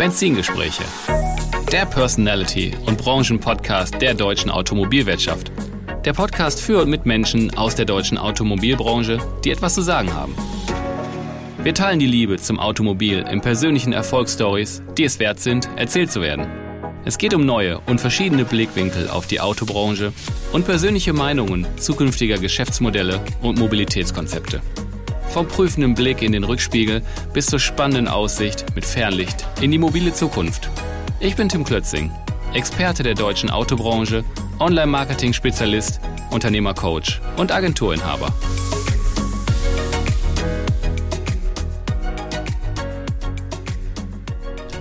Benzingespräche. Der Personality- und Branchenpodcast der deutschen Automobilwirtschaft. Der Podcast für und mit Menschen aus der deutschen Automobilbranche, die etwas zu sagen haben. Wir teilen die Liebe zum Automobil in persönlichen Erfolgsstories, die es wert sind, erzählt zu werden. Es geht um neue und verschiedene Blickwinkel auf die Autobranche und persönliche Meinungen zukünftiger Geschäftsmodelle und Mobilitätskonzepte. Vom prüfenden Blick in den Rückspiegel bis zur spannenden Aussicht mit Fernlicht in die mobile Zukunft. Ich bin Tim Klötzing, Experte der deutschen Autobranche, Online-Marketing-Spezialist, Unternehmercoach und Agenturinhaber.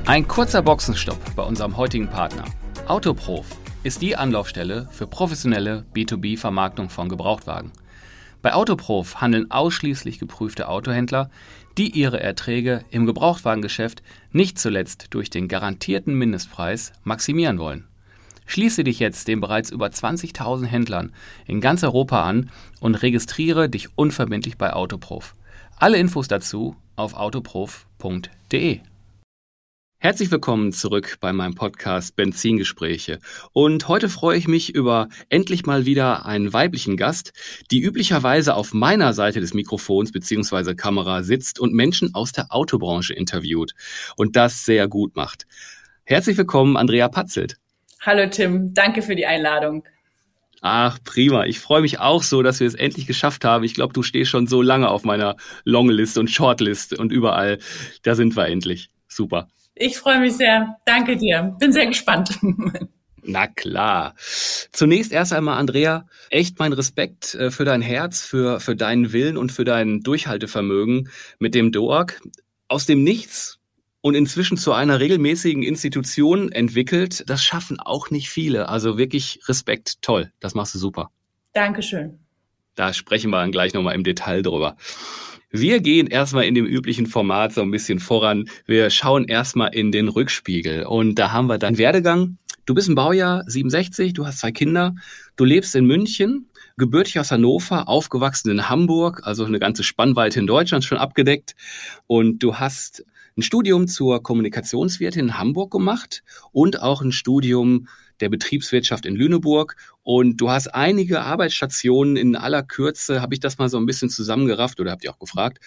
Ein kurzer Boxenstopp bei unserem heutigen Partner. Autoprof ist die Anlaufstelle für professionelle B2B-Vermarktung von Gebrauchtwagen. Bei Autoprof handeln ausschließlich geprüfte Autohändler, die ihre Erträge im Gebrauchtwagengeschäft nicht zuletzt durch den garantierten Mindestpreis maximieren wollen. Schließe dich jetzt den bereits über 20.000 Händlern in ganz Europa an und registriere dich unverbindlich bei Autoprof. Alle Infos dazu auf autoprof.de. Herzlich willkommen zurück bei meinem Podcast Benzingespräche. Und heute freue ich mich über endlich mal wieder einen weiblichen Gast, die üblicherweise auf meiner Seite des Mikrofons bzw. Kamera sitzt und Menschen aus der Autobranche interviewt und das sehr gut macht. Herzlich willkommen, Andrea Patzelt. Hallo Tim, danke für die Einladung. Ach, prima. Ich freue mich auch so, dass wir es endlich geschafft haben. Ich glaube, du stehst schon so lange auf meiner Longlist und Shortlist und überall. Da sind wir endlich. Super. Ich freue mich sehr. Danke dir. Bin sehr gespannt. Na klar. Zunächst erst einmal, Andrea, echt mein Respekt äh, für dein Herz, für, für deinen Willen und für dein Durchhaltevermögen mit dem DOAG. Aus dem Nichts und inzwischen zu einer regelmäßigen Institution entwickelt, das schaffen auch nicht viele. Also wirklich Respekt, toll. Das machst du super. Dankeschön. Da sprechen wir dann gleich nochmal im Detail drüber. Wir gehen erstmal in dem üblichen Format so ein bisschen voran. Wir schauen erstmal in den Rückspiegel und da haben wir deinen Werdegang. Du bist im Baujahr 67, du hast zwei Kinder, du lebst in München, gebürtig aus Hannover, aufgewachsen in Hamburg, also eine ganze Spannweite in Deutschland schon abgedeckt und du hast ein Studium zur Kommunikationswirtin in Hamburg gemacht und auch ein Studium der Betriebswirtschaft in Lüneburg. Und du hast einige Arbeitsstationen in aller Kürze, habe ich das mal so ein bisschen zusammengerafft oder habt ihr auch gefragt.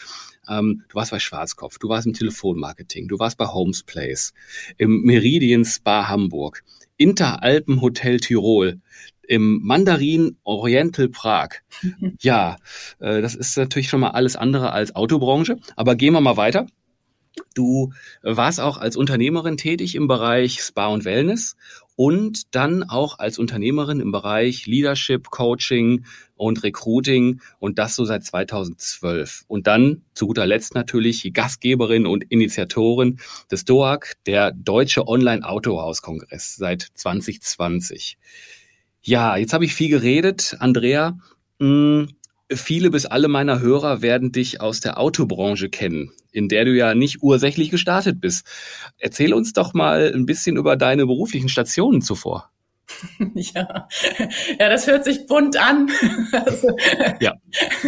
Ähm, du warst bei Schwarzkopf, du warst im Telefonmarketing, du warst bei Homes Place, im Meridian Spa Hamburg, Interalpen Hotel Tirol, im Mandarin Oriental Prag. Ja, äh, das ist natürlich schon mal alles andere als Autobranche. Aber gehen wir mal weiter. Du warst auch als Unternehmerin tätig im Bereich Spa und Wellness und dann auch als Unternehmerin im Bereich Leadership, Coaching und Recruiting und das so seit 2012. Und dann zu guter Letzt natürlich Gastgeberin und Initiatorin des DOAG, der Deutsche Online Autohaus Kongress seit 2020. Ja, jetzt habe ich viel geredet. Andrea, mh, hm, viele bis alle meiner Hörer werden dich aus der Autobranche kennen, in der du ja nicht ursächlich gestartet bist. Erzähl uns doch mal ein bisschen über deine beruflichen Stationen zuvor. Ja, ja, das hört sich bunt an. Also, ja.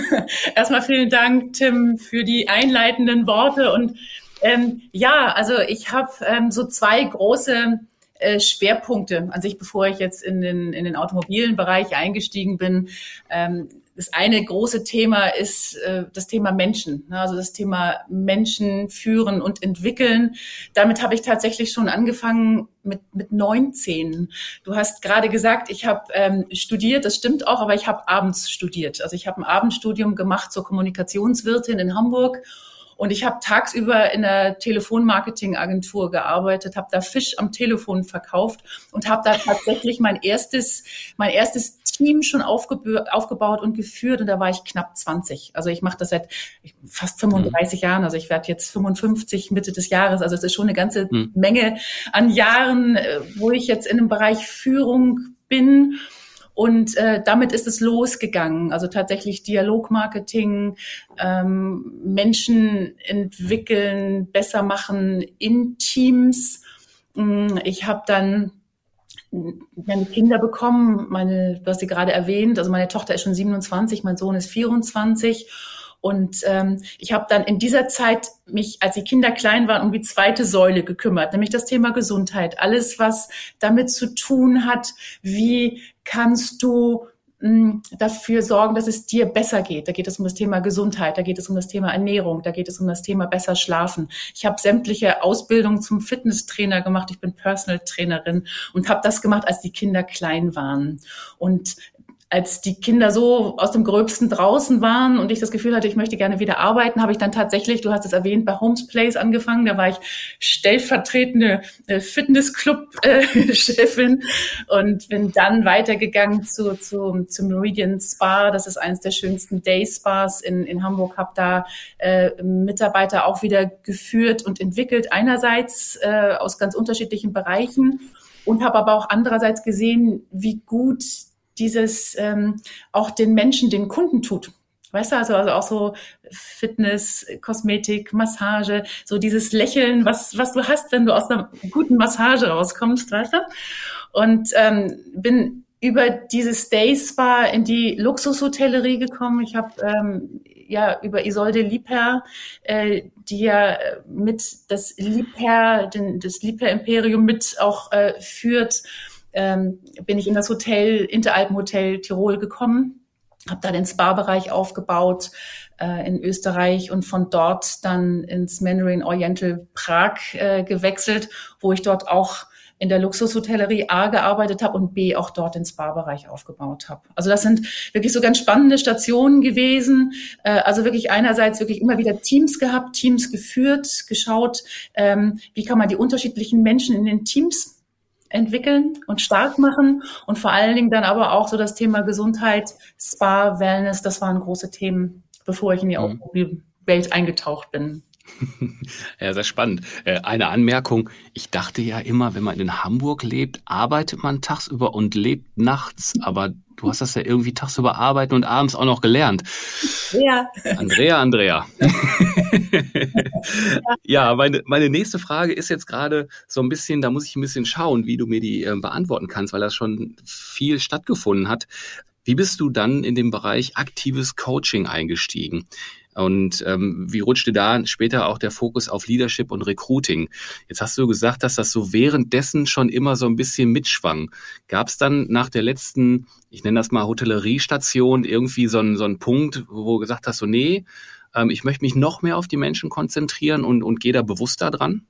Erstmal vielen Dank, Tim, für die einleitenden Worte. Und ähm, ja, also ich habe ähm, so zwei große äh, Schwerpunkte an sich, bevor ich jetzt in den, in den automobilen Bereich eingestiegen bin. Ähm, das eine große Thema ist äh, das Thema Menschen, ne? also das Thema Menschen führen und entwickeln. Damit habe ich tatsächlich schon angefangen mit, mit 19. Du hast gerade gesagt, ich habe ähm, studiert, das stimmt auch, aber ich habe abends studiert. Also ich habe ein Abendstudium gemacht zur Kommunikationswirtin in Hamburg und ich habe tagsüber in der Telefonmarketingagentur gearbeitet, habe da Fisch am Telefon verkauft und habe da tatsächlich mein erstes, mein erstes Team schon aufgebaut und geführt. Und da war ich knapp 20. Also ich mache das seit fast 35 mhm. Jahren. Also ich werde jetzt 55 Mitte des Jahres. Also es ist schon eine ganze mhm. Menge an Jahren, äh, wo ich jetzt in dem Bereich Führung bin. Und äh, damit ist es losgegangen. Also tatsächlich Dialogmarketing, ähm, Menschen entwickeln, besser machen in Teams. Mm, ich habe dann meine Kinder bekommen. Meine, du hast sie gerade erwähnt. Also meine Tochter ist schon 27, mein Sohn ist 24. Und ähm, ich habe dann in dieser Zeit mich, als die Kinder klein waren, um die zweite Säule gekümmert, nämlich das Thema Gesundheit. Alles, was damit zu tun hat, wie kannst du dafür sorgen, dass es dir besser geht. Da geht es um das Thema Gesundheit, da geht es um das Thema Ernährung, da geht es um das Thema besser schlafen. Ich habe sämtliche Ausbildungen zum Fitnesstrainer gemacht. Ich bin Personal Trainerin und habe das gemacht, als die Kinder klein waren. Und als die Kinder so aus dem Gröbsten draußen waren und ich das Gefühl hatte, ich möchte gerne wieder arbeiten, habe ich dann tatsächlich, du hast es erwähnt, bei Homes Place angefangen. Da war ich stellvertretende äh, Fitnessclub-Chefin äh, und bin dann weitergegangen zu, zu, zu Meridian Spa. Das ist eines der schönsten Day Spas in, in Hamburg. Habe da äh, Mitarbeiter auch wieder geführt und entwickelt. Einerseits äh, aus ganz unterschiedlichen Bereichen und habe aber auch andererseits gesehen, wie gut dieses ähm, auch den Menschen, den Kunden tut. Weißt du, also, also auch so Fitness, Kosmetik, Massage, so dieses Lächeln, was, was du hast, wenn du aus einer guten Massage rauskommst, weißt du? Und ähm, bin über dieses Day Spa in die Luxushotellerie gekommen. Ich habe ähm, ja über Isolde Liebherr, äh, die ja mit das Liebherr, den, das Liebherr Imperium mit auch äh, führt, ähm, bin ich in das Hotel, Interalpenhotel Tirol gekommen, habe da den Spa-Bereich aufgebaut äh, in Österreich und von dort dann ins Mandarin Oriental Prag äh, gewechselt, wo ich dort auch in der Luxushotellerie A gearbeitet habe und B auch dort den Spa-Bereich aufgebaut habe. Also das sind wirklich so ganz spannende Stationen gewesen. Äh, also wirklich einerseits wirklich immer wieder Teams gehabt, Teams geführt, geschaut, ähm, wie kann man die unterschiedlichen Menschen in den Teams entwickeln und stark machen und vor allen Dingen dann aber auch so das Thema Gesundheit, Spa, Wellness, das waren große Themen, bevor ich in die mhm. Welt eingetaucht bin. Ja, sehr spannend. Äh, eine Anmerkung. Ich dachte ja immer, wenn man in Hamburg lebt, arbeitet man tagsüber und lebt nachts. Aber du hast das ja irgendwie tagsüber arbeiten und abends auch noch gelernt. Ja. Andrea, Andrea. ja, meine, meine nächste Frage ist jetzt gerade so ein bisschen, da muss ich ein bisschen schauen, wie du mir die äh, beantworten kannst, weil das schon viel stattgefunden hat. Wie bist du dann in den Bereich aktives Coaching eingestiegen? Und ähm, wie rutschte da später auch der Fokus auf Leadership und Recruiting? Jetzt hast du gesagt, dass das so währenddessen schon immer so ein bisschen mitschwang. Gab es dann nach der letzten, ich nenne das mal Hotelleriestation, irgendwie so einen, so einen Punkt, wo du gesagt hast, so nee, ähm, ich möchte mich noch mehr auf die Menschen konzentrieren und, und gehe da bewusster dran?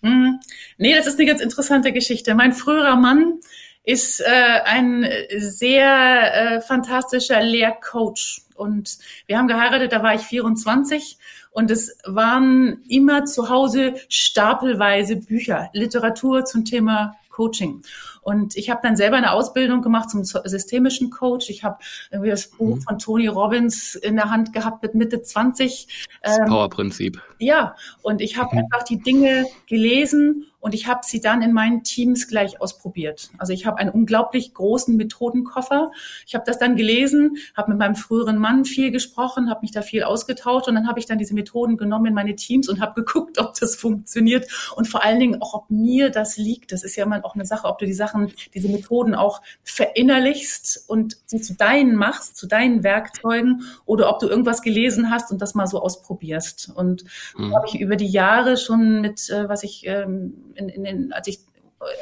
Mhm. Nee, das ist eine ganz interessante Geschichte. Mein früherer Mann ist äh, ein sehr äh, fantastischer Lehrcoach. Und wir haben geheiratet, da war ich 24 und es waren immer zu Hause stapelweise Bücher, Literatur zum Thema Coaching. Und ich habe dann selber eine Ausbildung gemacht zum systemischen Coach. Ich habe irgendwie das Buch mhm. von Tony Robbins in der Hand gehabt mit Mitte 20. Das ähm, Power-Prinzip. Ja, und ich habe mhm. einfach die Dinge gelesen und ich habe sie dann in meinen Teams gleich ausprobiert. Also ich habe einen unglaublich großen Methodenkoffer. Ich habe das dann gelesen, habe mit meinem früheren Mann viel gesprochen, habe mich da viel ausgetauscht und dann habe ich dann diese Methoden genommen in meine Teams und habe geguckt, ob das funktioniert und vor allen Dingen auch, ob mir das liegt. Das ist ja immer auch eine Sache, ob du die Sachen, diese Methoden auch verinnerlichst und sie zu deinen machst, zu deinen Werkzeugen oder ob du irgendwas gelesen hast und das mal so ausprobierst. Und mhm. habe ich über die Jahre schon mit, äh, was ich ähm, in, in den, als ich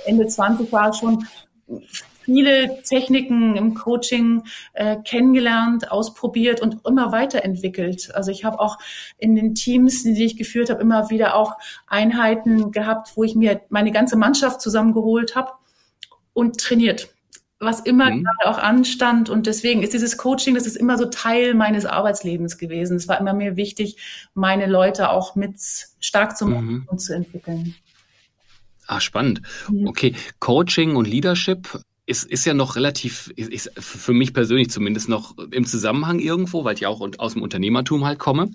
Ende 20 war, schon viele Techniken im Coaching äh, kennengelernt, ausprobiert und immer weiterentwickelt. Also ich habe auch in den Teams, die ich geführt habe, immer wieder auch Einheiten gehabt, wo ich mir meine ganze Mannschaft zusammengeholt habe und trainiert was immer mhm. gerade auch anstand. Und deswegen ist dieses Coaching, das ist immer so Teil meines Arbeitslebens gewesen. Es war immer mir wichtig, meine Leute auch mit stark zu machen mhm. und zu entwickeln. Ah, spannend. Okay, Coaching und Leadership ist, ist ja noch relativ, ist für mich persönlich zumindest noch im Zusammenhang irgendwo, weil ich auch aus dem Unternehmertum halt komme.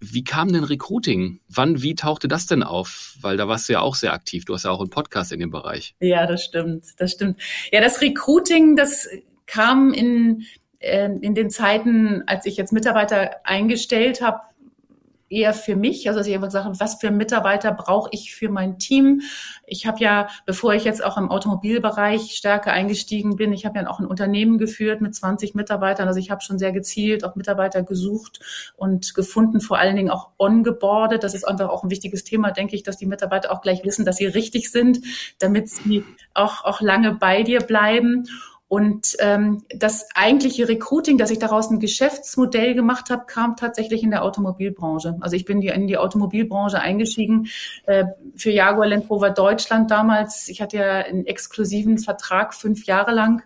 Wie kam denn Recruiting? Wann, wie tauchte das denn auf? Weil da warst du ja auch sehr aktiv. Du hast ja auch einen Podcast in dem Bereich. Ja, das stimmt, das stimmt. Ja, das Recruiting, das kam in, äh, in den Zeiten, als ich jetzt Mitarbeiter eingestellt habe, eher für mich, also dass ich einfach habe, was für Mitarbeiter brauche ich für mein Team. Ich habe ja, bevor ich jetzt auch im Automobilbereich stärker eingestiegen bin, ich habe ja auch ein Unternehmen geführt mit 20 Mitarbeitern. Also ich habe schon sehr gezielt auch Mitarbeiter gesucht und gefunden, vor allen Dingen auch ongeboardet. Das ist einfach auch ein wichtiges Thema, denke ich, dass die Mitarbeiter auch gleich wissen, dass sie richtig sind, damit sie auch, auch lange bei dir bleiben. Und ähm, das eigentliche Recruiting, dass ich daraus ein Geschäftsmodell gemacht habe, kam tatsächlich in der Automobilbranche. Also ich bin die, in die Automobilbranche eingestiegen äh, für Jaguar Land Rover Deutschland damals. Ich hatte ja einen exklusiven Vertrag fünf Jahre lang.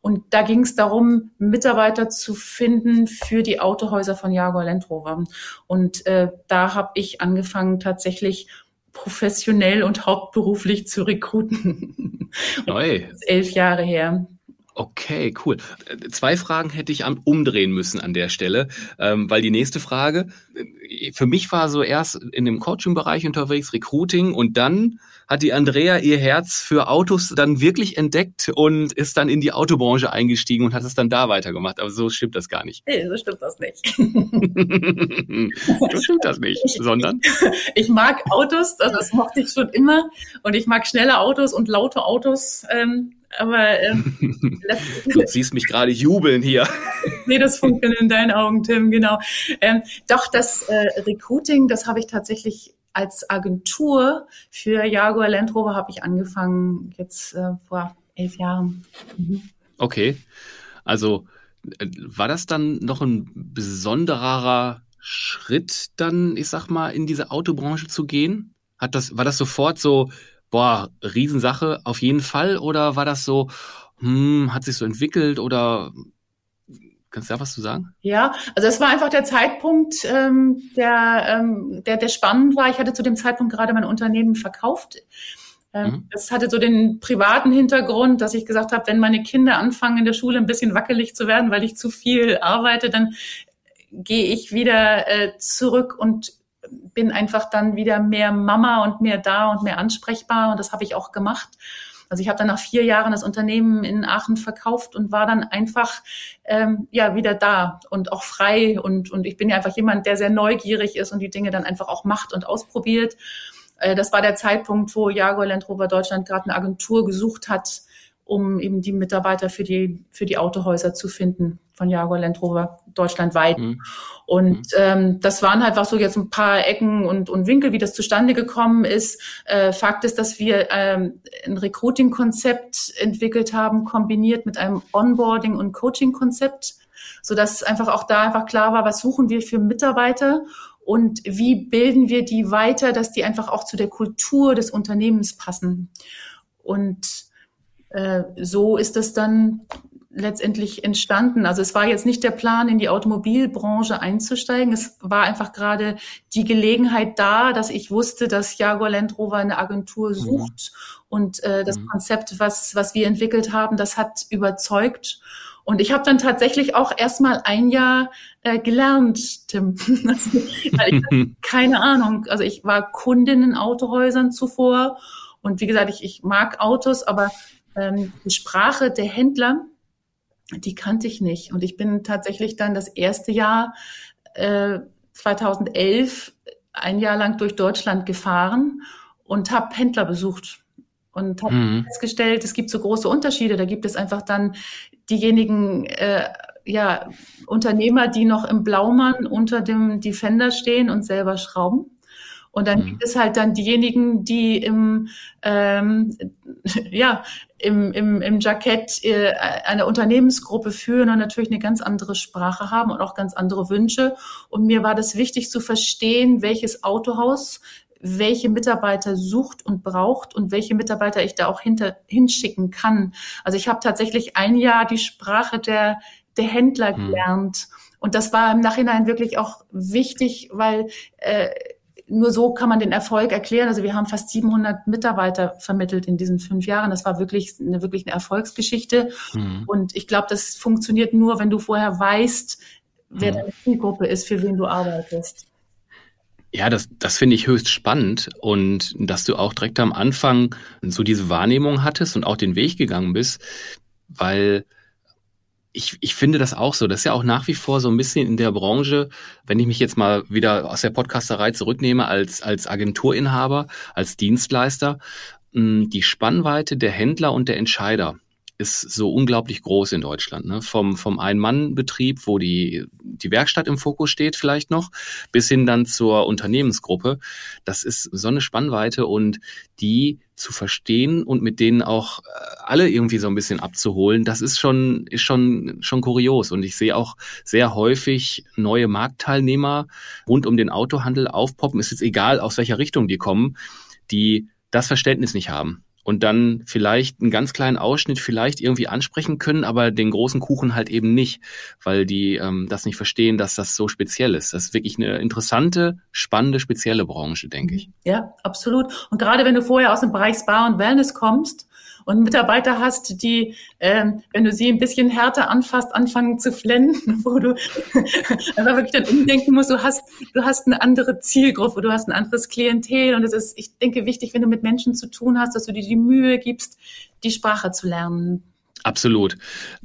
Und da ging es darum, Mitarbeiter zu finden für die Autohäuser von Jaguar Land Rover. Und äh, da habe ich angefangen tatsächlich professionell und hauptberuflich zu rekruten. Neu. elf Jahre her. Okay, cool. Zwei Fragen hätte ich am umdrehen müssen an der Stelle, ähm, weil die nächste Frage, äh, für mich war so erst in dem Coaching-Bereich unterwegs, Recruiting und dann hat die Andrea ihr Herz für Autos dann wirklich entdeckt und ist dann in die Autobranche eingestiegen und hat es dann da weitergemacht. Aber so stimmt das gar nicht. Nee, so stimmt das nicht. so stimmt das nicht, sondern? Ich mag Autos, also das mochte ich schon immer und ich mag schnelle Autos und laute Autos. Ähm, aber ähm, du siehst mich gerade jubeln hier. nee, das funktioniert in deinen Augen, Tim, genau. Ähm, doch, das äh, Recruiting, das habe ich tatsächlich als Agentur für Jaguar Land Rover habe ich angefangen jetzt äh, vor elf Jahren. Mhm. Okay, also äh, war das dann noch ein besonderer Schritt, dann, ich sag mal, in diese Autobranche zu gehen? Hat das, war das sofort so, boah, Riesensache auf jeden Fall? Oder war das so, hm, hat sich so entwickelt oder Kannst du da was zu sagen? Ja, also es war einfach der Zeitpunkt, ähm, der, ähm, der, der spannend war. Ich hatte zu dem Zeitpunkt gerade mein Unternehmen verkauft. Ähm, mhm. Das hatte so den privaten Hintergrund, dass ich gesagt habe, wenn meine Kinder anfangen in der Schule ein bisschen wackelig zu werden, weil ich zu viel arbeite, dann gehe ich wieder äh, zurück und bin einfach dann wieder mehr Mama und mehr da und mehr ansprechbar und das habe ich auch gemacht. Also ich habe dann nach vier Jahren das Unternehmen in Aachen verkauft und war dann einfach ähm, ja wieder da und auch frei und und ich bin ja einfach jemand, der sehr neugierig ist und die Dinge dann einfach auch macht und ausprobiert. Äh, das war der Zeitpunkt, wo Jaguar Land Rover Deutschland gerade eine Agentur gesucht hat, um eben die Mitarbeiter für die, für die Autohäuser zu finden von Jaguar Land Rover deutschlandweit. Mhm. Und mhm. ähm, das waren halt auch so jetzt ein paar Ecken und, und Winkel, wie das zustande gekommen ist. Äh, Fakt ist, dass wir ähm, ein Recruiting-Konzept entwickelt haben, kombiniert mit einem Onboarding- und Coaching-Konzept, sodass einfach auch da einfach klar war, was suchen wir für Mitarbeiter und wie bilden wir die weiter, dass die einfach auch zu der Kultur des Unternehmens passen. Und äh, so ist es dann letztendlich entstanden. Also es war jetzt nicht der Plan, in die Automobilbranche einzusteigen. Es war einfach gerade die Gelegenheit da, dass ich wusste, dass Jaguar Land Rover eine Agentur mhm. sucht. Mhm. Und äh, das mhm. Konzept, was, was wir entwickelt haben, das hat überzeugt. Und ich habe dann tatsächlich auch erstmal ein Jahr äh, gelernt, Tim. Weil ich keine Ahnung. Also ich war Kundin in Autohäusern zuvor. Und wie gesagt, ich, ich mag Autos, aber ähm, die Sprache der Händler, die kannte ich nicht. Und ich bin tatsächlich dann das erste Jahr äh, 2011 ein Jahr lang durch Deutschland gefahren und habe Händler besucht und habe mhm. festgestellt, es gibt so große Unterschiede. Da gibt es einfach dann diejenigen äh, ja, Unternehmer, die noch im Blaumann unter dem Defender stehen und selber schrauben. Und dann mhm. gibt es halt dann diejenigen, die im, ähm, ja, im, im, im Jackett äh, eine Unternehmensgruppe führen und natürlich eine ganz andere Sprache haben und auch ganz andere Wünsche. Und mir war das wichtig zu verstehen, welches Autohaus welche Mitarbeiter sucht und braucht und welche Mitarbeiter ich da auch hinter, hinschicken kann. Also ich habe tatsächlich ein Jahr die Sprache der, der Händler mhm. gelernt. Und das war im Nachhinein wirklich auch wichtig, weil äh, nur so kann man den Erfolg erklären. Also wir haben fast 700 Mitarbeiter vermittelt in diesen fünf Jahren. Das war wirklich eine, wirklich eine Erfolgsgeschichte. Mhm. Und ich glaube, das funktioniert nur, wenn du vorher weißt, wer mhm. deine Zielgruppe ist, für wen du arbeitest. Ja, das, das finde ich höchst spannend und dass du auch direkt am Anfang so diese Wahrnehmung hattest und auch den Weg gegangen bist, weil ich, ich finde das auch so. Das ist ja auch nach wie vor so ein bisschen in der Branche, wenn ich mich jetzt mal wieder aus der Podcasterei zurücknehme als, als Agenturinhaber, als Dienstleister, die Spannweite der Händler und der Entscheider ist so unglaublich groß in Deutschland. Ne? Vom, vom Ein-Mann-Betrieb, wo die, die Werkstatt im Fokus steht vielleicht noch, bis hin dann zur Unternehmensgruppe. Das ist so eine Spannweite und die zu verstehen und mit denen auch äh, alle irgendwie so ein bisschen abzuholen, das ist schon, ist schon, schon kurios. Und ich sehe auch sehr häufig neue Marktteilnehmer rund um den Autohandel aufpoppen. Ist jetzt egal, aus welcher Richtung die kommen, die das Verständnis nicht haben und dann vielleicht einen ganz kleinen Ausschnitt vielleicht irgendwie ansprechen können, aber den großen Kuchen halt eben nicht, weil die ähm, das nicht verstehen, dass das so speziell ist. Das ist wirklich eine interessante, spannende, spezielle Branche, denke ich. Ja, absolut. Und gerade wenn du vorher aus dem Bereich Spa und Wellness kommst, und Mitarbeiter hast, die, ähm, wenn du sie ein bisschen härter anfasst, anfangen zu flennen, wo du einfach wirklich dann umdenken musst, du hast, du hast eine andere Zielgruppe, du hast ein anderes Klientel und es ist, ich denke, wichtig, wenn du mit Menschen zu tun hast, dass du dir die Mühe gibst, die Sprache zu lernen. Absolut.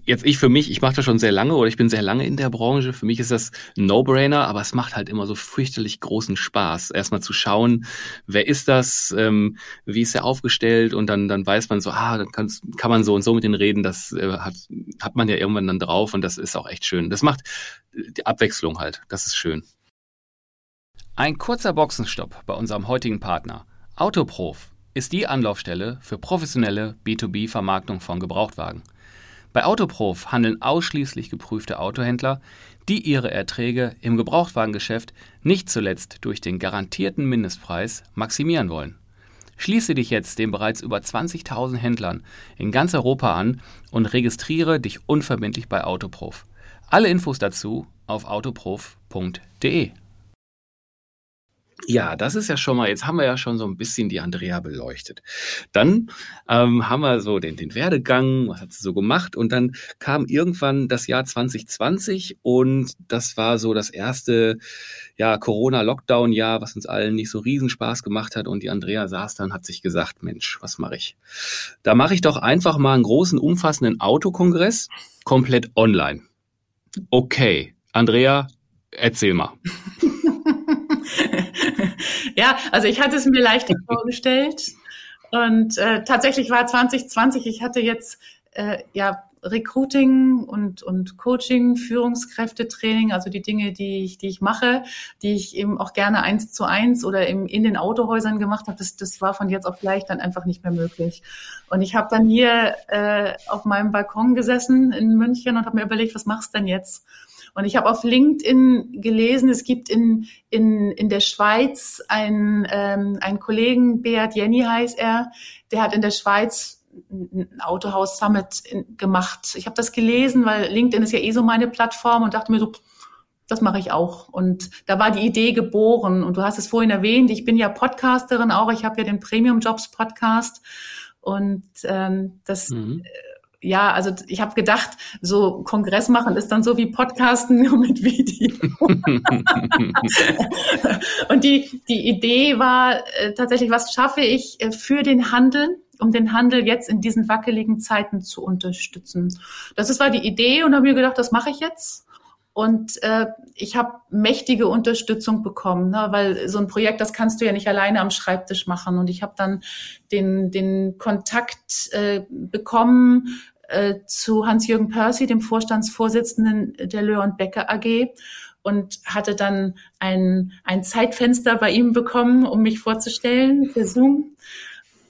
Jetzt ich für mich, ich mache das schon sehr lange oder ich bin sehr lange in der Branche. Für mich ist das No-Brainer, aber es macht halt immer so fürchterlich großen Spaß, erstmal zu schauen, wer ist das, ähm, wie ist er aufgestellt und dann, dann weiß man so, ah, dann kann, kann man so und so mit denen reden, das äh, hat, hat man ja irgendwann dann drauf und das ist auch echt schön. Das macht die Abwechslung halt, das ist schön. Ein kurzer Boxenstopp bei unserem heutigen Partner. Autoprof ist die Anlaufstelle für professionelle B2B-Vermarktung von Gebrauchtwagen. Bei Autoprof handeln ausschließlich geprüfte Autohändler, die ihre Erträge im Gebrauchtwagengeschäft nicht zuletzt durch den garantierten Mindestpreis maximieren wollen. Schließe dich jetzt den bereits über 20.000 Händlern in ganz Europa an und registriere dich unverbindlich bei Autoprof. Alle Infos dazu auf autoprof.de. Ja, das ist ja schon mal, jetzt haben wir ja schon so ein bisschen die Andrea beleuchtet. Dann ähm, haben wir so den, den Werdegang, was hat sie so gemacht und dann kam irgendwann das Jahr 2020 und das war so das erste ja, Corona-Lockdown-Jahr, was uns allen nicht so riesen Spaß gemacht hat und die Andrea saß dann hat sich gesagt, Mensch, was mache ich? Da mache ich doch einfach mal einen großen, umfassenden Autokongress komplett online. Okay, Andrea, erzähl mal. ja, also ich hatte es mir leichter vorgestellt. Und äh, tatsächlich war 2020, ich hatte jetzt äh, ja Recruiting und, und Coaching, Führungskräftetraining, also die Dinge, die ich, die ich mache, die ich eben auch gerne eins zu eins oder im, in den Autohäusern gemacht habe, das, das war von jetzt auf gleich dann einfach nicht mehr möglich. Und ich habe dann hier äh, auf meinem Balkon gesessen in München und habe mir überlegt, was machst du denn jetzt? Und ich habe auf LinkedIn gelesen, es gibt in, in, in der Schweiz einen, ähm, einen Kollegen, Beat Jenny heißt er, der hat in der Schweiz ein Autohaus Summit gemacht. Ich habe das gelesen, weil LinkedIn ist ja eh so meine Plattform und dachte mir so, das mache ich auch. Und da war die Idee geboren. Und du hast es vorhin erwähnt, ich bin ja Podcasterin auch. Ich habe ja den Premium Jobs Podcast. Und ähm, das mhm ja, also ich habe gedacht, so Kongress machen ist dann so wie Podcasten nur mit Video. und die, die Idee war äh, tatsächlich, was schaffe ich äh, für den Handel, um den Handel jetzt in diesen wackeligen Zeiten zu unterstützen. Das ist, war die Idee und habe mir gedacht, das mache ich jetzt. Und äh, ich habe mächtige Unterstützung bekommen, ne? weil so ein Projekt, das kannst du ja nicht alleine am Schreibtisch machen. Und ich habe dann den, den Kontakt äh, bekommen äh, zu Hans-Jürgen Percy, dem Vorstandsvorsitzenden der Löhr und Becker AG und hatte dann ein, ein Zeitfenster bei ihm bekommen, um mich vorzustellen für Zoom.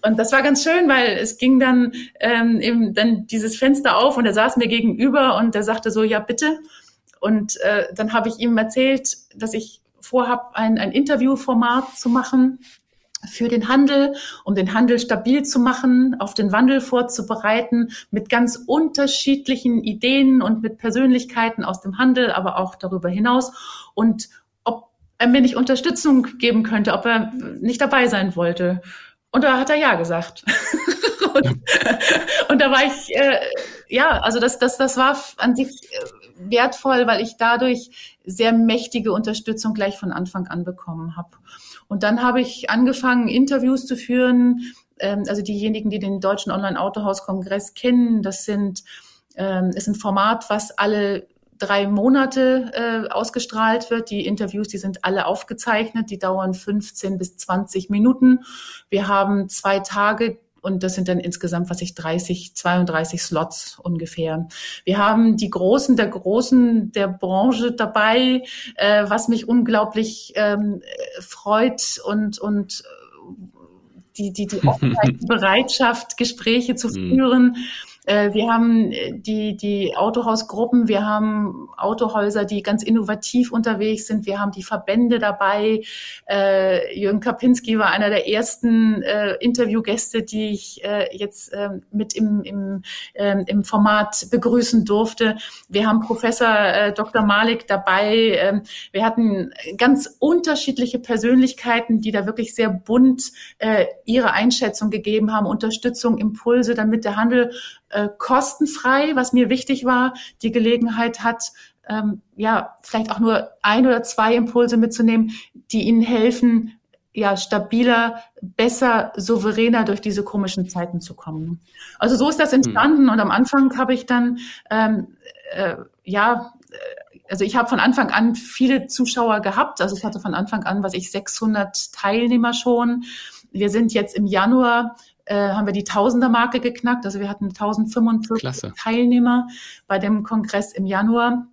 Und das war ganz schön, weil es ging dann ähm, eben dann dieses Fenster auf und er saß mir gegenüber und er sagte so, ja bitte. Und äh, dann habe ich ihm erzählt, dass ich vorhab, ein, ein Interviewformat zu machen für den Handel, um den Handel stabil zu machen, auf den Wandel vorzubereiten, mit ganz unterschiedlichen Ideen und mit Persönlichkeiten aus dem Handel, aber auch darüber hinaus. Und ob er mir nicht Unterstützung geben könnte, ob er nicht dabei sein wollte. Und da hat er ja gesagt. und, und, da war ich, äh, ja, also das, das, das war an sich äh, wertvoll, weil ich dadurch sehr mächtige Unterstützung gleich von Anfang an bekommen habe. Und dann habe ich angefangen, Interviews zu führen. Ähm, also diejenigen, die den Deutschen Online-Autohaus-Kongress kennen, das sind ähm, ist ein Format, was alle drei Monate äh, ausgestrahlt wird. Die Interviews, die sind alle aufgezeichnet, die dauern 15 bis 20 Minuten. Wir haben zwei Tage, und das sind dann insgesamt, was ich 30, 32 Slots ungefähr. Wir haben die Großen der Großen der Branche dabei, äh, was mich unglaublich ähm, freut und, und die, die, die Offenheit, die Bereitschaft, Gespräche zu mhm. führen. Äh, wir haben äh, die, die Autohausgruppen, wir haben Autohäuser, die ganz innovativ unterwegs sind. Wir haben die Verbände dabei. Äh, Jürgen Kapinski war einer der ersten äh, Interviewgäste, die ich äh, jetzt äh, mit im, im, äh, im Format begrüßen durfte. Wir haben Professor äh, Dr. Malik dabei. Äh, wir hatten ganz unterschiedliche Persönlichkeiten, die da wirklich sehr bunt äh, ihre Einschätzung gegeben haben, Unterstützung, Impulse, damit der Handel äh, kostenfrei, was mir wichtig war, die Gelegenheit hat, ähm, ja, vielleicht auch nur ein oder zwei Impulse mitzunehmen, die ihnen helfen, ja, stabiler, besser, souveräner durch diese komischen Zeiten zu kommen. Also so ist das entstanden. Und am Anfang habe ich dann, ähm, äh, ja, äh, also ich habe von Anfang an viele Zuschauer gehabt. Also ich hatte von Anfang an, was ich, 600 Teilnehmer schon. Wir sind jetzt im Januar äh, haben wir die Tausender-Marke geknackt. Also wir hatten 1045 Klasse. Teilnehmer bei dem Kongress im Januar.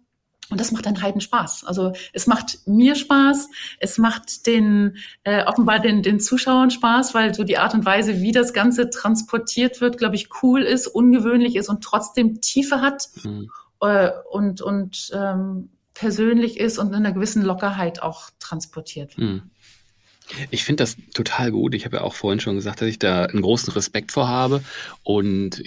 Und das macht einen heiden Spaß. Also es macht mir Spaß, es macht den äh, offenbar den, den Zuschauern Spaß, weil so die Art und Weise, wie das Ganze transportiert wird, glaube ich, cool ist, ungewöhnlich ist und trotzdem Tiefe hat mhm. äh, und, und ähm, persönlich ist und in einer gewissen Lockerheit auch transportiert wird. Mhm. Ich finde das total gut. Ich habe ja auch vorhin schon gesagt, dass ich da einen großen Respekt vor habe. Und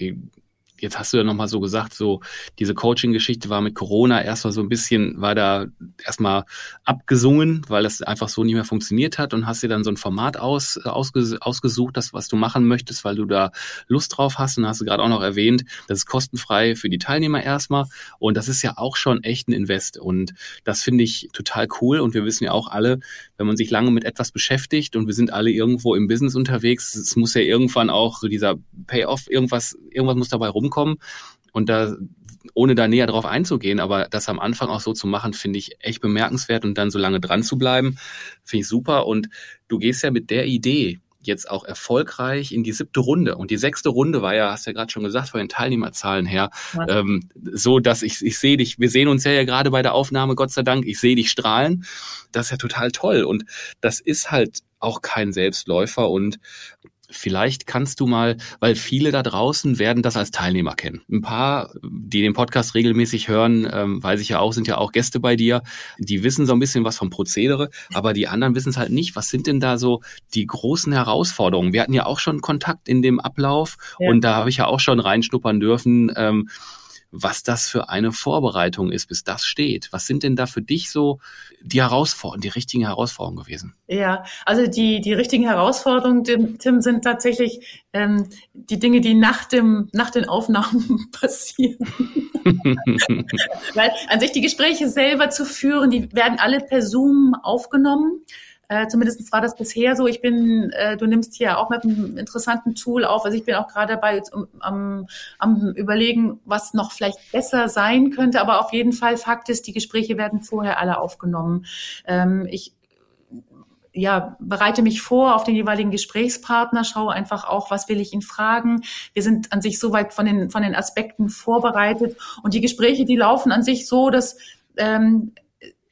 Jetzt hast du ja nochmal so gesagt, so diese Coaching-Geschichte war mit Corona erstmal so ein bisschen, war da erstmal abgesungen, weil das einfach so nicht mehr funktioniert hat und hast dir dann so ein Format aus, ausges, ausgesucht, das, was du machen möchtest, weil du da Lust drauf hast. Und hast du gerade auch noch erwähnt, das ist kostenfrei für die Teilnehmer erstmal und das ist ja auch schon echt ein Invest. Und das finde ich total cool. Und wir wissen ja auch alle, wenn man sich lange mit etwas beschäftigt und wir sind alle irgendwo im Business unterwegs, es muss ja irgendwann auch dieser Payoff, irgendwas, irgendwas muss dabei rumkommen kommen. Und da, ohne da näher drauf einzugehen, aber das am Anfang auch so zu machen, finde ich echt bemerkenswert und dann so lange dran zu bleiben, finde ich super. Und du gehst ja mit der Idee jetzt auch erfolgreich in die siebte Runde. Und die sechste Runde war ja, hast du ja gerade schon gesagt, von den Teilnehmerzahlen her, ja. ähm, so dass ich, ich sehe dich, wir sehen uns ja, ja gerade bei der Aufnahme, Gott sei Dank, ich sehe dich strahlen. Das ist ja total toll. Und das ist halt auch kein Selbstläufer. Und Vielleicht kannst du mal, weil viele da draußen werden das als Teilnehmer kennen. Ein paar, die den Podcast regelmäßig hören, ähm, weiß ich ja auch, sind ja auch Gäste bei dir. Die wissen so ein bisschen was vom Prozedere, aber die anderen wissen es halt nicht. Was sind denn da so die großen Herausforderungen? Wir hatten ja auch schon Kontakt in dem Ablauf ja. und da habe ich ja auch schon reinschnuppern dürfen. Ähm, was das für eine Vorbereitung ist, bis das steht. Was sind denn da für dich so die Herausforderungen, die richtigen Herausforderungen gewesen? Ja, also die, die richtigen Herausforderungen, Tim, sind tatsächlich ähm, die Dinge, die nach, dem, nach den Aufnahmen passieren. Weil an sich die Gespräche selber zu führen, die werden alle per Zoom aufgenommen. Äh, zumindest war das bisher so. Ich bin, äh, du nimmst hier auch mit einem interessanten Tool auf. Also ich bin auch gerade dabei um, am, am überlegen, was noch vielleicht besser sein könnte. Aber auf jeden Fall Fakt ist, die Gespräche werden vorher alle aufgenommen. Ähm, ich ja, bereite mich vor auf den jeweiligen Gesprächspartner, schaue einfach auch, was will ich ihn fragen. Wir sind an sich soweit von den, von den Aspekten vorbereitet und die Gespräche, die laufen an sich so, dass ähm,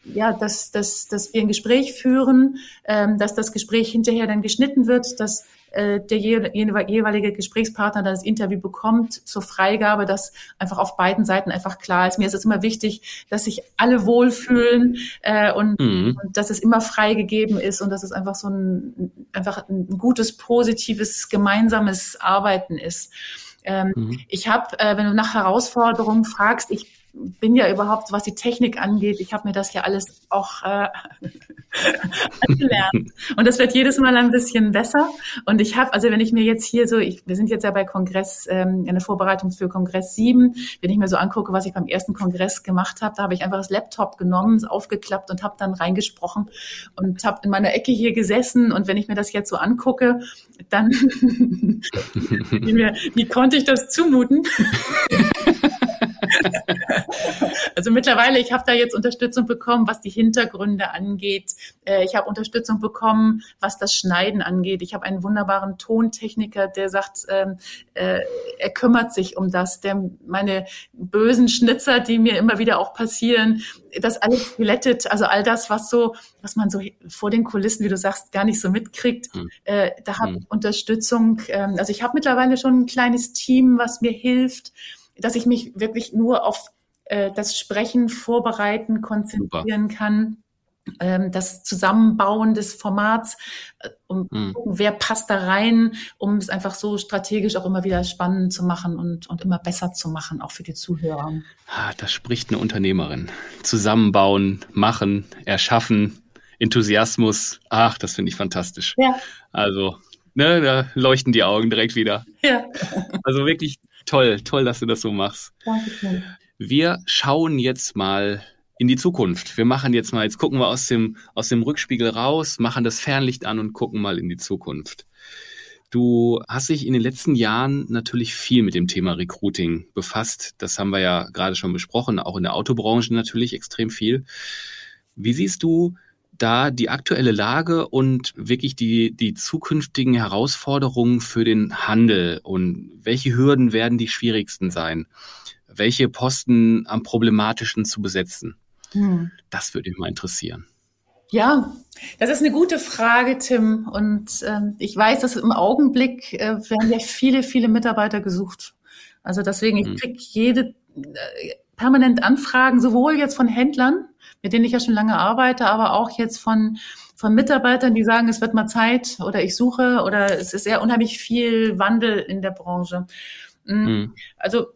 ja, dass, dass, dass wir ein Gespräch führen, ähm, dass das Gespräch hinterher dann geschnitten wird, dass äh, der jeweilige Gesprächspartner das Interview bekommt zur Freigabe, dass einfach auf beiden Seiten einfach klar ist. Mir ist es immer wichtig, dass sich alle wohlfühlen äh, und, mhm. und dass es immer freigegeben ist und dass es einfach so ein einfach ein gutes, positives, gemeinsames Arbeiten ist. Ähm, mhm. Ich habe, äh, wenn du nach Herausforderungen fragst, ich bin ja überhaupt, was die Technik angeht, ich habe mir das ja alles auch äh, angelernt. Und das wird jedes Mal ein bisschen besser. Und ich habe, also wenn ich mir jetzt hier so, ich, wir sind jetzt ja bei Kongress, ähm, in der Vorbereitung für Kongress 7, wenn ich mir so angucke, was ich beim ersten Kongress gemacht habe, da habe ich einfach das Laptop genommen, aufgeklappt und habe dann reingesprochen und habe in meiner Ecke hier gesessen. Und wenn ich mir das jetzt so angucke, dann wie, mir, wie konnte ich das zumuten? also mittlerweile, ich habe da jetzt Unterstützung bekommen, was die Hintergründe angeht. Äh, ich habe Unterstützung bekommen, was das Schneiden angeht. Ich habe einen wunderbaren Tontechniker, der sagt, ähm, äh, er kümmert sich um das. Der meine bösen Schnitzer, die mir immer wieder auch passieren, das alles glättet, also all das, was so, was man so vor den Kulissen, wie du sagst, gar nicht so mitkriegt. Hm. Äh, da habe hm. Unterstützung. Ähm, also ich habe mittlerweile schon ein kleines Team, was mir hilft dass ich mich wirklich nur auf äh, das Sprechen vorbereiten, konzentrieren Super. kann. Ähm, das Zusammenbauen des Formats, äh, um hm. gucken, wer passt da rein, um es einfach so strategisch auch immer wieder spannend zu machen und, und immer besser zu machen, auch für die Zuhörer. Ah, das spricht eine Unternehmerin. Zusammenbauen, machen, erschaffen, Enthusiasmus. Ach, das finde ich fantastisch. Ja. Also, ne, da leuchten die Augen direkt wieder. Ja. Also wirklich Toll, toll, dass du das so machst. Danke. Wir schauen jetzt mal in die Zukunft. Wir machen jetzt mal, jetzt gucken wir aus dem, aus dem Rückspiegel raus, machen das Fernlicht an und gucken mal in die Zukunft. Du hast dich in den letzten Jahren natürlich viel mit dem Thema Recruiting befasst. Das haben wir ja gerade schon besprochen, auch in der Autobranche natürlich extrem viel. Wie siehst du da die aktuelle Lage und wirklich die, die zukünftigen Herausforderungen für den Handel und welche Hürden werden die schwierigsten sein? Welche Posten am problematischsten zu besetzen? Hm. Das würde mich mal interessieren. Ja, das ist eine gute Frage, Tim. Und ähm, ich weiß, dass im Augenblick äh, werden ja viele, viele Mitarbeiter gesucht. Also deswegen, ich hm. kriege jede äh, permanent Anfragen, sowohl jetzt von Händlern, mit denen ich ja schon lange arbeite, aber auch jetzt von, von Mitarbeitern, die sagen, es wird mal Zeit oder ich suche oder es ist sehr unheimlich viel Wandel in der Branche. Mhm. Also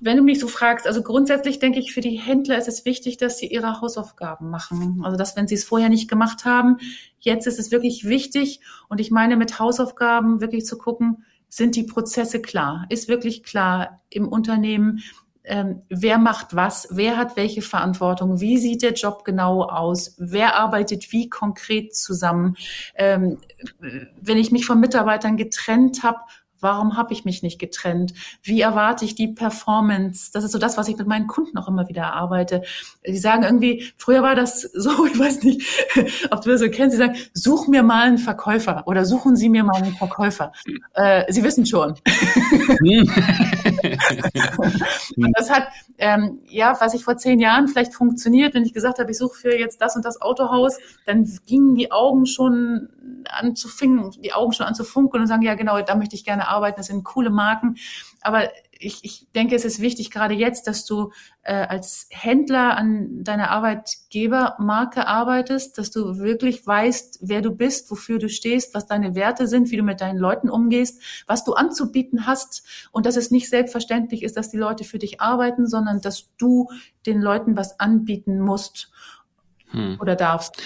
wenn du mich so fragst, also grundsätzlich denke ich, für die Händler ist es wichtig, dass sie ihre Hausaufgaben machen. Also dass, wenn sie es vorher nicht gemacht haben, jetzt ist es wirklich wichtig. Und ich meine mit Hausaufgaben wirklich zu gucken, sind die Prozesse klar? Ist wirklich klar im Unternehmen, ähm, wer macht was, wer hat welche Verantwortung, wie sieht der Job genau aus, wer arbeitet wie konkret zusammen. Ähm, wenn ich mich von Mitarbeitern getrennt habe, Warum habe ich mich nicht getrennt? Wie erwarte ich die Performance? Das ist so das, was ich mit meinen Kunden auch immer wieder erarbeite. Die sagen irgendwie, früher war das so, ich weiß nicht, ob du das so kennst, sie sagen, such mir mal einen Verkäufer oder suchen Sie mir mal einen Verkäufer. Äh, sie wissen schon. und das hat, ähm, ja, was ich vor zehn Jahren vielleicht funktioniert, wenn ich gesagt habe, ich suche für jetzt das und das Autohaus, dann gingen die Augen schon an zu fingen, die Augen schon an zu funkeln und sagen, ja genau, da möchte ich gerne arbeiten, das sind coole Marken. Aber ich, ich denke, es ist wichtig, gerade jetzt, dass du äh, als Händler an deiner Arbeitgebermarke arbeitest, dass du wirklich weißt, wer du bist, wofür du stehst, was deine Werte sind, wie du mit deinen Leuten umgehst, was du anzubieten hast und dass es nicht selbstverständlich ist, dass die Leute für dich arbeiten, sondern dass du den Leuten was anbieten musst hm. oder darfst.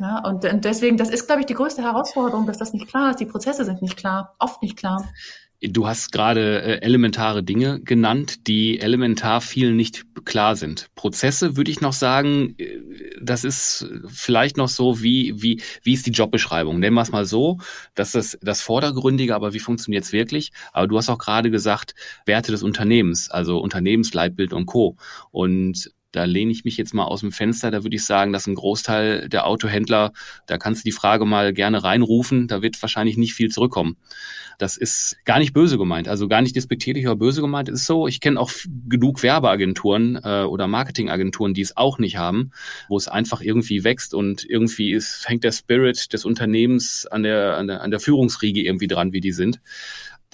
Ja, und, deswegen, das ist, glaube ich, die größte Herausforderung, dass das nicht klar ist. Die Prozesse sind nicht klar, oft nicht klar. Du hast gerade äh, elementare Dinge genannt, die elementar vielen nicht klar sind. Prozesse würde ich noch sagen, äh, das ist vielleicht noch so, wie, wie, wie ist die Jobbeschreibung? Nennen wir es mal so, das ist das Vordergründige, aber wie funktioniert es wirklich? Aber du hast auch gerade gesagt, Werte des Unternehmens, also Unternehmensleitbild und Co. Und da lehne ich mich jetzt mal aus dem Fenster. Da würde ich sagen, dass ein Großteil der Autohändler, da kannst du die Frage mal gerne reinrufen. Da wird wahrscheinlich nicht viel zurückkommen. Das ist gar nicht böse gemeint, also gar nicht despektierlich oder böse gemeint. ist so. Ich kenne auch genug Werbeagenturen äh, oder Marketingagenturen, die es auch nicht haben, wo es einfach irgendwie wächst und irgendwie ist, hängt der Spirit des Unternehmens an der, an der, an der Führungsriege irgendwie dran, wie die sind.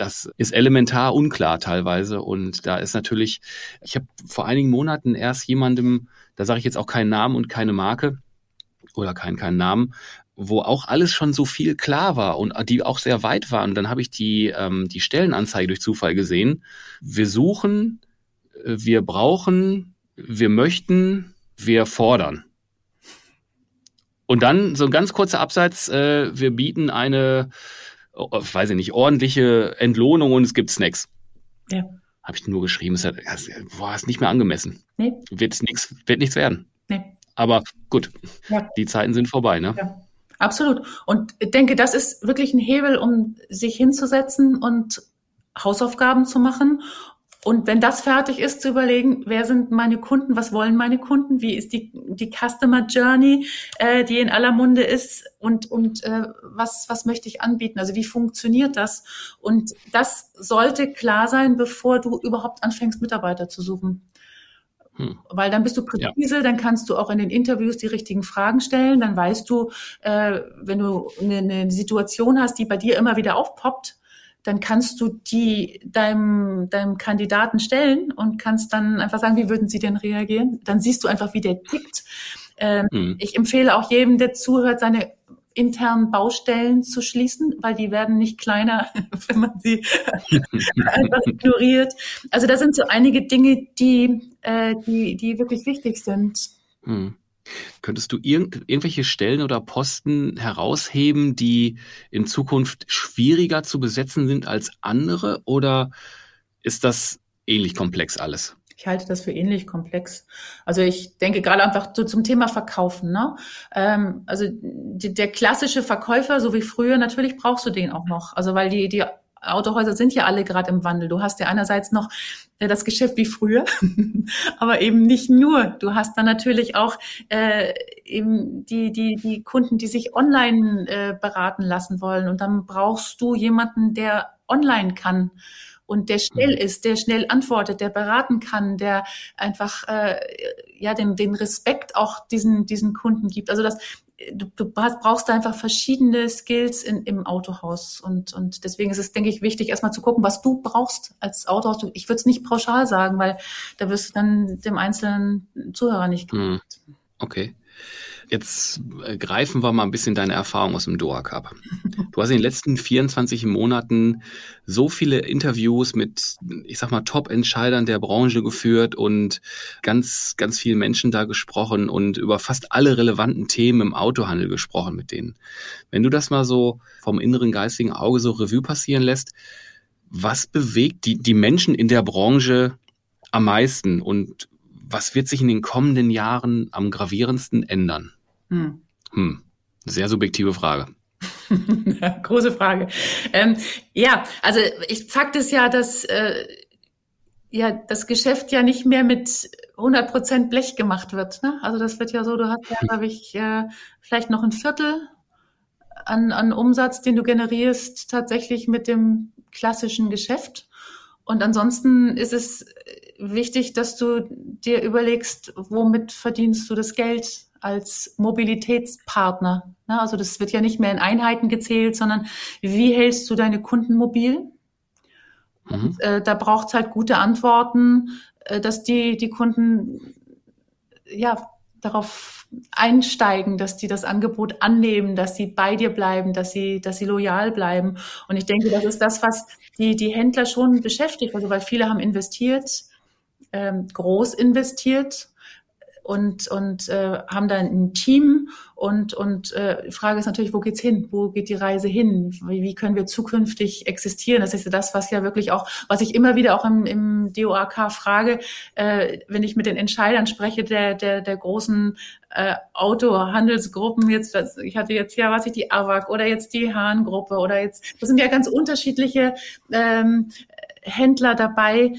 Das ist elementar unklar teilweise. Und da ist natürlich, ich habe vor einigen Monaten erst jemandem, da sage ich jetzt auch keinen Namen und keine Marke oder keinen, keinen Namen, wo auch alles schon so viel klar war und die auch sehr weit waren. Dann habe ich die, ähm, die Stellenanzeige durch Zufall gesehen. Wir suchen, wir brauchen, wir möchten, wir fordern. Und dann so ein ganz kurzer Absatz, äh, wir bieten eine weiß ich nicht, ordentliche Entlohnung und es gibt Snacks. Ja. Habe ich nur geschrieben, es hat, boah, ist nicht mehr angemessen. Nee. Wird nichts, wird nichts werden. Nee. Aber gut, ja. die Zeiten sind vorbei, ne? Ja. Absolut. Und ich denke, das ist wirklich ein Hebel, um sich hinzusetzen und Hausaufgaben zu machen Und wenn das fertig ist, zu überlegen, wer sind meine Kunden, was wollen meine Kunden, wie ist die, die Customer Journey, äh, die in aller Munde ist und, und äh, was, was möchte ich anbieten, also wie funktioniert das? Und das sollte klar sein, bevor du überhaupt anfängst, Mitarbeiter zu suchen. Hm. Weil dann bist du präzise, ja. dann kannst du auch in den Interviews die richtigen Fragen stellen, dann weißt du, äh, wenn du eine, eine Situation hast, die bei dir immer wieder aufpoppt, dann kannst du die deinem, deinem Kandidaten stellen und kannst dann einfach sagen, wie würden sie denn reagieren? Dann siehst du einfach, wie der tickt. Ähm, mhm. Ich empfehle auch jedem, der zuhört, seine internen Baustellen zu schließen, weil die werden nicht kleiner, wenn man sie einfach ignoriert. Also da sind so einige Dinge, die, äh, die, die wirklich wichtig sind. Mhm. Könntest du irgend, irgendwelche Stellen oder Posten herausheben, die in Zukunft schwieriger zu besetzen sind als andere? Oder ist das ähnlich komplex alles? Ich halte das für ähnlich komplex. Also ich denke gerade einfach so zum Thema Verkaufen. Ne? Ähm, also die, der klassische Verkäufer, so wie früher, natürlich brauchst du den auch noch. Also weil die, die Autohäuser sind ja alle gerade im Wandel. Du hast ja einerseits noch äh, das Geschäft wie früher, aber eben nicht nur. Du hast dann natürlich auch äh, eben die, die, die Kunden, die sich online äh, beraten lassen wollen. Und dann brauchst du jemanden, der online kann und der schnell mhm. ist, der schnell antwortet, der beraten kann, der einfach äh, ja den, den Respekt auch diesen, diesen Kunden gibt. Also das du, du brauchst da einfach verschiedene Skills in, im Autohaus. Und, und deswegen ist es, denke ich, wichtig, erstmal zu gucken, was du brauchst als Autohaus. Ich würde es nicht pauschal sagen, weil da wirst du dann dem einzelnen Zuhörer nicht gerecht. Hm. Okay. Jetzt äh, greifen wir mal ein bisschen deine Erfahrung aus dem Doha Cup. Du hast in den letzten 24 Monaten so viele Interviews mit, ich sag mal, Top-Entscheidern der Branche geführt und ganz, ganz vielen Menschen da gesprochen und über fast alle relevanten Themen im Autohandel gesprochen mit denen. Wenn du das mal so vom inneren geistigen Auge so Revue passieren lässt, was bewegt die, die Menschen in der Branche am meisten und was wird sich in den kommenden Jahren am gravierendsten ändern? Hm. Hm. Sehr subjektive Frage. Große Frage. Ähm, ja, also ich Fakt ist ja, dass äh, ja das Geschäft ja nicht mehr mit 100 Prozent Blech gemacht wird. Ne? Also das wird ja so, du hast ja, glaube ich, äh, vielleicht noch ein Viertel an, an Umsatz, den du generierst, tatsächlich mit dem klassischen Geschäft. Und ansonsten ist es wichtig, dass du dir überlegst, womit verdienst du das Geld als Mobilitätspartner. Also das wird ja nicht mehr in Einheiten gezählt, sondern wie hältst du deine Kunden mobil? Mhm. Und, äh, da braucht es halt gute Antworten, äh, dass die, die Kunden ja darauf einsteigen, dass die das Angebot annehmen, dass sie bei dir bleiben, dass sie, dass sie loyal bleiben. Und ich denke, das ist das, was die, die Händler schon beschäftigt. Also weil viele haben investiert, ähm, groß investiert und, und äh, haben da ein Team und, und äh, die Frage ist natürlich, wo geht's hin? Wo geht die Reise hin? Wie, wie können wir zukünftig existieren? Das ist ja das, was ja wirklich auch, was ich immer wieder auch im, im DOAK frage, äh, wenn ich mit den Entscheidern spreche, der, der, der großen äh, Autohandelsgruppen, jetzt, ich hatte jetzt ja, was ich, die AWAC oder jetzt die Hahn-Gruppe oder jetzt, das sind ja ganz unterschiedliche ähm, Händler dabei,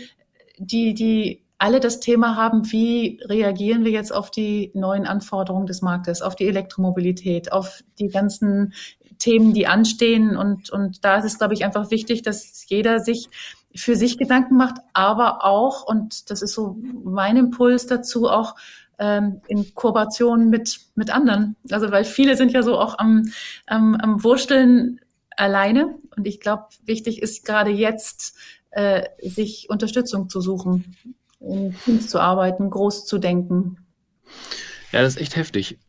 die, die alle das Thema haben, wie reagieren wir jetzt auf die neuen Anforderungen des Marktes, auf die Elektromobilität, auf die ganzen Themen, die anstehen. Und, und da ist es, glaube ich, einfach wichtig, dass jeder sich für sich Gedanken macht, aber auch, und das ist so mein Impuls dazu, auch ähm, in Kooperation mit, mit anderen. Also weil viele sind ja so auch am, am, am Wursteln alleine. Und ich glaube, wichtig ist gerade jetzt, äh, sich Unterstützung zu suchen in Teams zu arbeiten, groß zu denken. Ja, das ist echt heftig.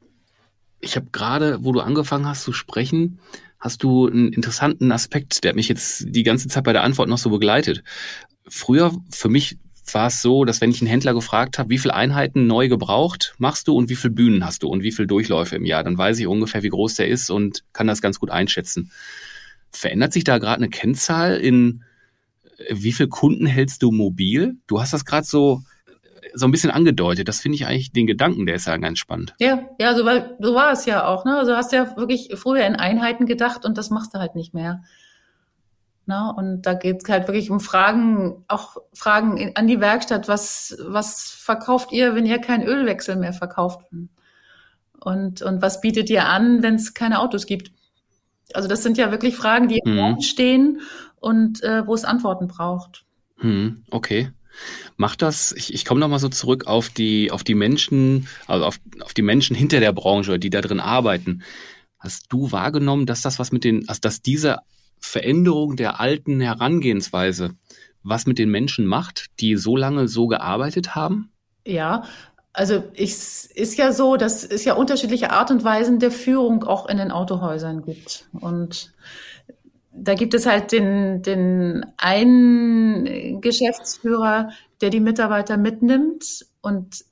Ich habe gerade, wo du angefangen hast zu sprechen, hast du einen interessanten Aspekt, der hat mich jetzt die ganze Zeit bei der Antwort noch so begleitet. Früher, für mich war es so, dass wenn ich einen Händler gefragt habe, wie viele Einheiten neu gebraucht machst du und wie viele Bühnen hast du und wie viele Durchläufe im Jahr, dann weiß ich ungefähr, wie groß der ist und kann das ganz gut einschätzen. Verändert sich da gerade eine Kennzahl in wie viele Kunden hältst du mobil? Du hast das gerade so so ein bisschen angedeutet. Das finde ich eigentlich den Gedanken, der ist ja ganz spannend. Ja, ja, so war, so war es ja auch. Ne? Also hast ja wirklich früher in Einheiten gedacht und das machst du halt nicht mehr. Na, und da geht es halt wirklich um Fragen, auch Fragen an die Werkstatt. Was, was verkauft ihr, wenn ihr keinen Ölwechsel mehr verkauft? Und, und was bietet ihr an, wenn es keine Autos gibt? Also das sind ja wirklich Fragen, die im Raum mhm. stehen und äh, wo es Antworten braucht. Hm, okay. Macht das, ich, ich komme nochmal so zurück auf die, auf die Menschen, also auf, auf die Menschen hinter der Branche, die da drin arbeiten. Hast du wahrgenommen, dass das was mit den, also dass diese Veränderung der alten Herangehensweise was mit den Menschen macht, die so lange so gearbeitet haben? Ja, also ich, ist ja so, dass es ja unterschiedliche Art und Weisen der Führung auch in den Autohäusern gibt. Und da gibt es halt den, den einen Geschäftsführer, der die Mitarbeiter mitnimmt und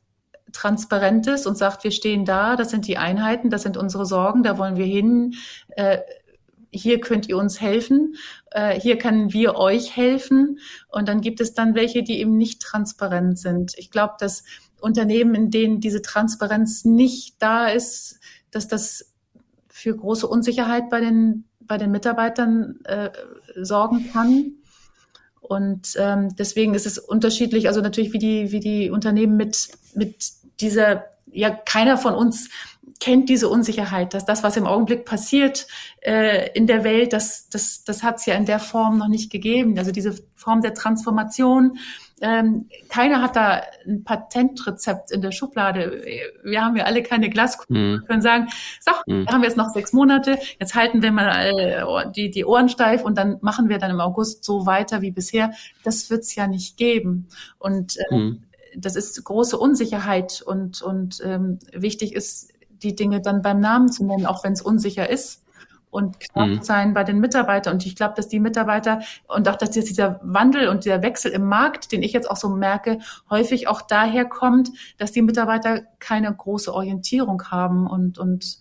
transparent ist und sagt, wir stehen da, das sind die Einheiten, das sind unsere Sorgen, da wollen wir hin. Äh, hier könnt ihr uns helfen, äh, hier können wir euch helfen. Und dann gibt es dann welche, die eben nicht transparent sind. Ich glaube, dass Unternehmen, in denen diese Transparenz nicht da ist, dass das für große Unsicherheit bei den, bei den Mitarbeitern äh, sorgen kann. Und ähm, deswegen ist es unterschiedlich, also natürlich, wie die, wie die Unternehmen mit, mit dieser, ja, keiner von uns kennt diese Unsicherheit, dass das, was im Augenblick passiert äh, in der Welt, das, das, das hat es ja in der Form noch nicht gegeben. Also diese Form der Transformation, ähm, keiner hat da ein Patentrezept in der Schublade. Wir haben ja alle keine Glaskugel. Mhm. Wir können sagen, so, mhm. haben wir jetzt noch sechs Monate, jetzt halten wir mal äh, die, die Ohren steif und dann machen wir dann im August so weiter wie bisher. Das wird es ja nicht geben. Und äh, mhm. das ist große Unsicherheit und, und ähm, wichtig ist, die Dinge dann beim Namen zu nennen, auch wenn es unsicher ist und klar mhm. sein bei den Mitarbeitern. Und ich glaube, dass die Mitarbeiter und auch, dass dieser Wandel und der Wechsel im Markt, den ich jetzt auch so merke, häufig auch daher kommt, dass die Mitarbeiter keine große Orientierung haben und, und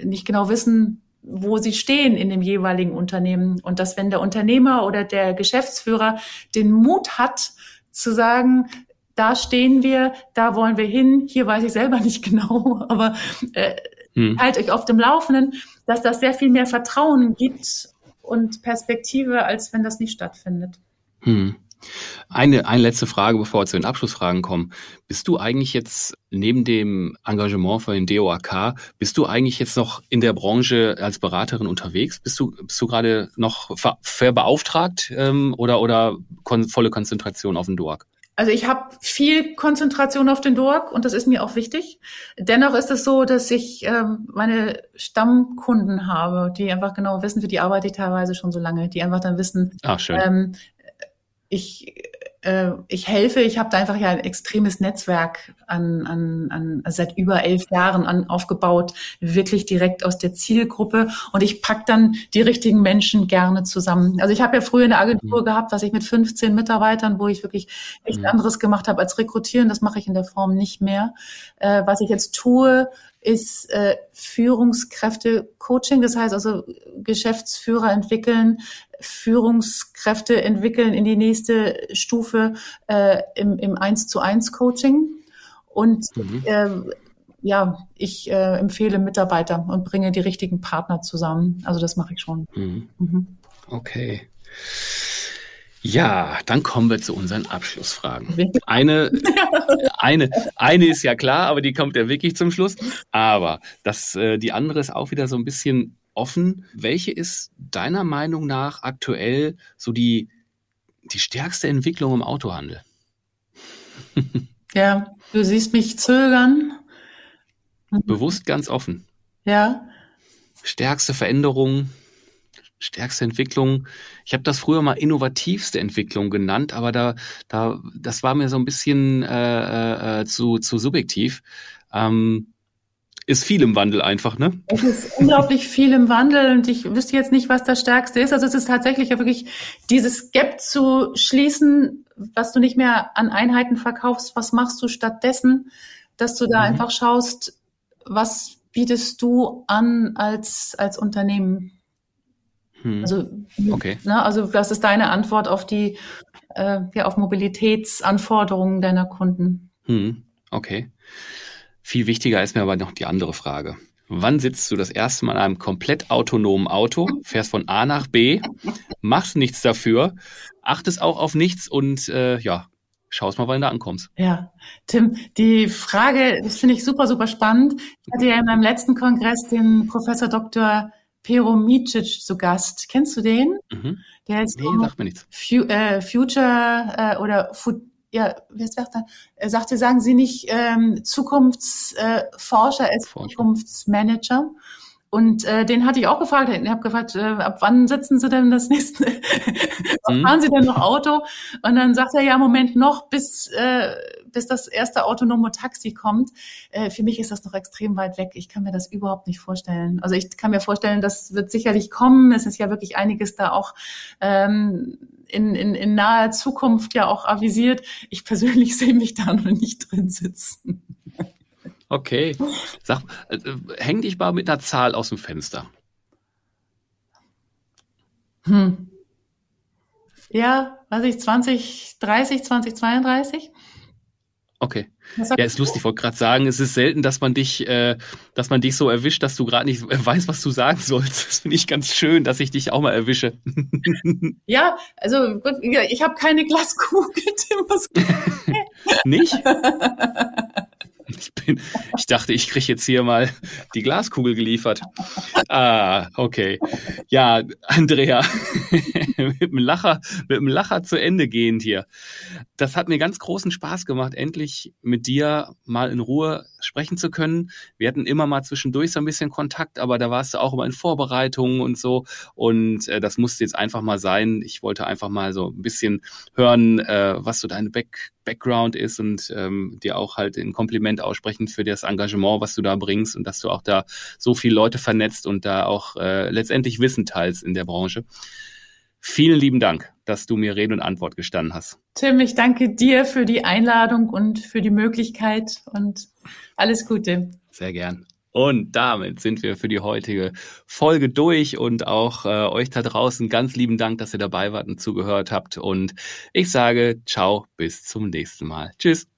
äh, nicht genau wissen, wo sie stehen in dem jeweiligen Unternehmen. Und dass wenn der Unternehmer oder der Geschäftsführer den Mut hat, zu sagen, da stehen wir, da wollen wir hin, hier weiß ich selber nicht genau, aber äh, hm. halt euch auf dem Laufenden, dass das sehr viel mehr Vertrauen gibt und Perspektive, als wenn das nicht stattfindet. Hm. Eine, eine letzte Frage, bevor wir zu den Abschlussfragen kommen. Bist du eigentlich jetzt neben dem Engagement für den DOAK, bist du eigentlich jetzt noch in der Branche als Beraterin unterwegs? Bist du, bist du gerade noch ver, verbeauftragt ähm, oder, oder kon volle Konzentration auf den DOAK? Also ich habe viel Konzentration auf den DOAG und das ist mir auch wichtig. Dennoch ist es so, dass ich ähm, meine Stammkunden habe, die einfach genau wissen, für die arbeite ich teilweise schon so lange, die einfach dann wissen, Ach, schön. Ähm, ich äh, ich helfe, ich habe da einfach ja ein extremes Netzwerk an, an, an seit über elf Jahren an, aufgebaut, wirklich direkt aus der Zielgruppe und ich pack dann die richtigen Menschen gerne zusammen. Also ich habe ja früher eine Agentur mhm. gehabt, was ich mit 15 Mitarbeitern, wo ich wirklich echt mhm. anderes gemacht habe als rekrutieren, das mache ich in der Form nicht mehr. Äh, was ich jetzt tue, ist äh, Führungskräfte-Coaching, das heißt also Geschäftsführer entwickeln, Führungskräfte entwickeln in die nächste Stufe äh, im, im 1 zu 1 Coaching. Und mhm. äh, ja, ich äh, empfehle Mitarbeiter und bringe die richtigen Partner zusammen. Also das mache ich schon. Mhm. Mhm. Okay. Ja, dann kommen wir zu unseren Abschlussfragen. Eine, eine, eine ist ja klar, aber die kommt ja wirklich zum Schluss. Aber das, äh, die andere ist auch wieder so ein bisschen offen. Welche ist deiner Meinung nach aktuell so die, die stärkste Entwicklung im Autohandel? ja, du siehst mich zögern. Bewusst ganz offen. Ja. Stärkste Veränderung, stärkste Entwicklung. Ich habe das früher mal innovativste Entwicklung genannt, aber da, da, das war mir so ein bisschen äh, äh, zu, zu subjektiv. Ähm, ist viel im Wandel einfach, ne? Es ist unglaublich viel im Wandel und ich wüsste jetzt nicht, was das Stärkste ist. Also es ist tatsächlich ja wirklich dieses Gap zu schließen, was du nicht mehr an Einheiten verkaufst. Was machst du stattdessen? Dass du da mhm. einfach schaust, was bietest du an als, als Unternehmen? Hm. Also, okay. Ne, also das ist deine Antwort auf die, äh, ja, auf Mobilitätsanforderungen deiner Kunden. Hm. Okay. Viel wichtiger ist mir aber noch die andere Frage. Wann sitzt du das erste Mal in einem komplett autonomen Auto, fährst von A nach B, machst nichts dafür, achtest auch auf nichts und äh, ja, schaust mal, wann du ankommst. Ja, Tim, die Frage, das finde ich super, super spannend. Ich hatte ja in meinem letzten Kongress den Professor Dr. Pero Micic zu Gast. Kennst du den? Mhm. Der ist nee, sagt mir nichts. Fu äh, Future äh, oder Fu ja, wie sagt er? Er sagte, sagen Sie nicht ähm, Zukunftsforscher, äh, Zukunftsmanager. Und äh, den hatte ich auch gefragt. Ich habe gefragt, äh, ab wann sitzen Sie denn das nächste? mhm. Fahren Sie denn noch Auto? Und dann sagt er, ja, Moment noch, bis äh, bis das erste autonome Taxi kommt. Äh, für mich ist das noch extrem weit weg. Ich kann mir das überhaupt nicht vorstellen. Also ich kann mir vorstellen, das wird sicherlich kommen. Es ist ja wirklich einiges da auch ähm, in, in, in naher Zukunft ja auch avisiert. Ich persönlich sehe mich da noch nicht drin sitzen. Okay. Sag, äh, häng dich mal mit einer Zahl aus dem Fenster. Hm. Ja, weiß ich, 2030, 2032? Okay. Ja, ist lustig. Ich wollte gerade sagen, es ist selten, dass man dich, äh, dass man dich so erwischt, dass du gerade nicht weißt, was du sagen sollst. Das finde ich ganz schön, dass ich dich auch mal erwische. Ja, also gut, ich habe keine Glaskugel, Tim. Was nicht? Ich, bin, ich dachte, ich kriege jetzt hier mal die Glaskugel geliefert. Ah, okay. Ja, Andrea, mit dem Lacher, mit dem Lacher zu Ende gehend hier. Das hat mir ganz großen Spaß gemacht, endlich mit dir mal in Ruhe sprechen zu können. Wir hatten immer mal zwischendurch so ein bisschen Kontakt, aber da warst du auch immer in Vorbereitungen und so. Und äh, das musste jetzt einfach mal sein. Ich wollte einfach mal so ein bisschen hören, äh, was so deine Back Background ist und ähm, dir auch halt ein Kompliment aussprechen für das Engagement, was du da bringst und dass du auch da so viele Leute vernetzt und da auch äh, letztendlich Wissen teilst in der Branche. Vielen lieben Dank, dass du mir Rede und Antwort gestanden hast. Tim, ich danke dir für die Einladung und für die Möglichkeit und alles Gute. Sehr gern. Und damit sind wir für die heutige Folge durch und auch äh, euch da draußen ganz lieben Dank, dass ihr dabei wart und zugehört habt. Und ich sage ciao, bis zum nächsten Mal. Tschüss.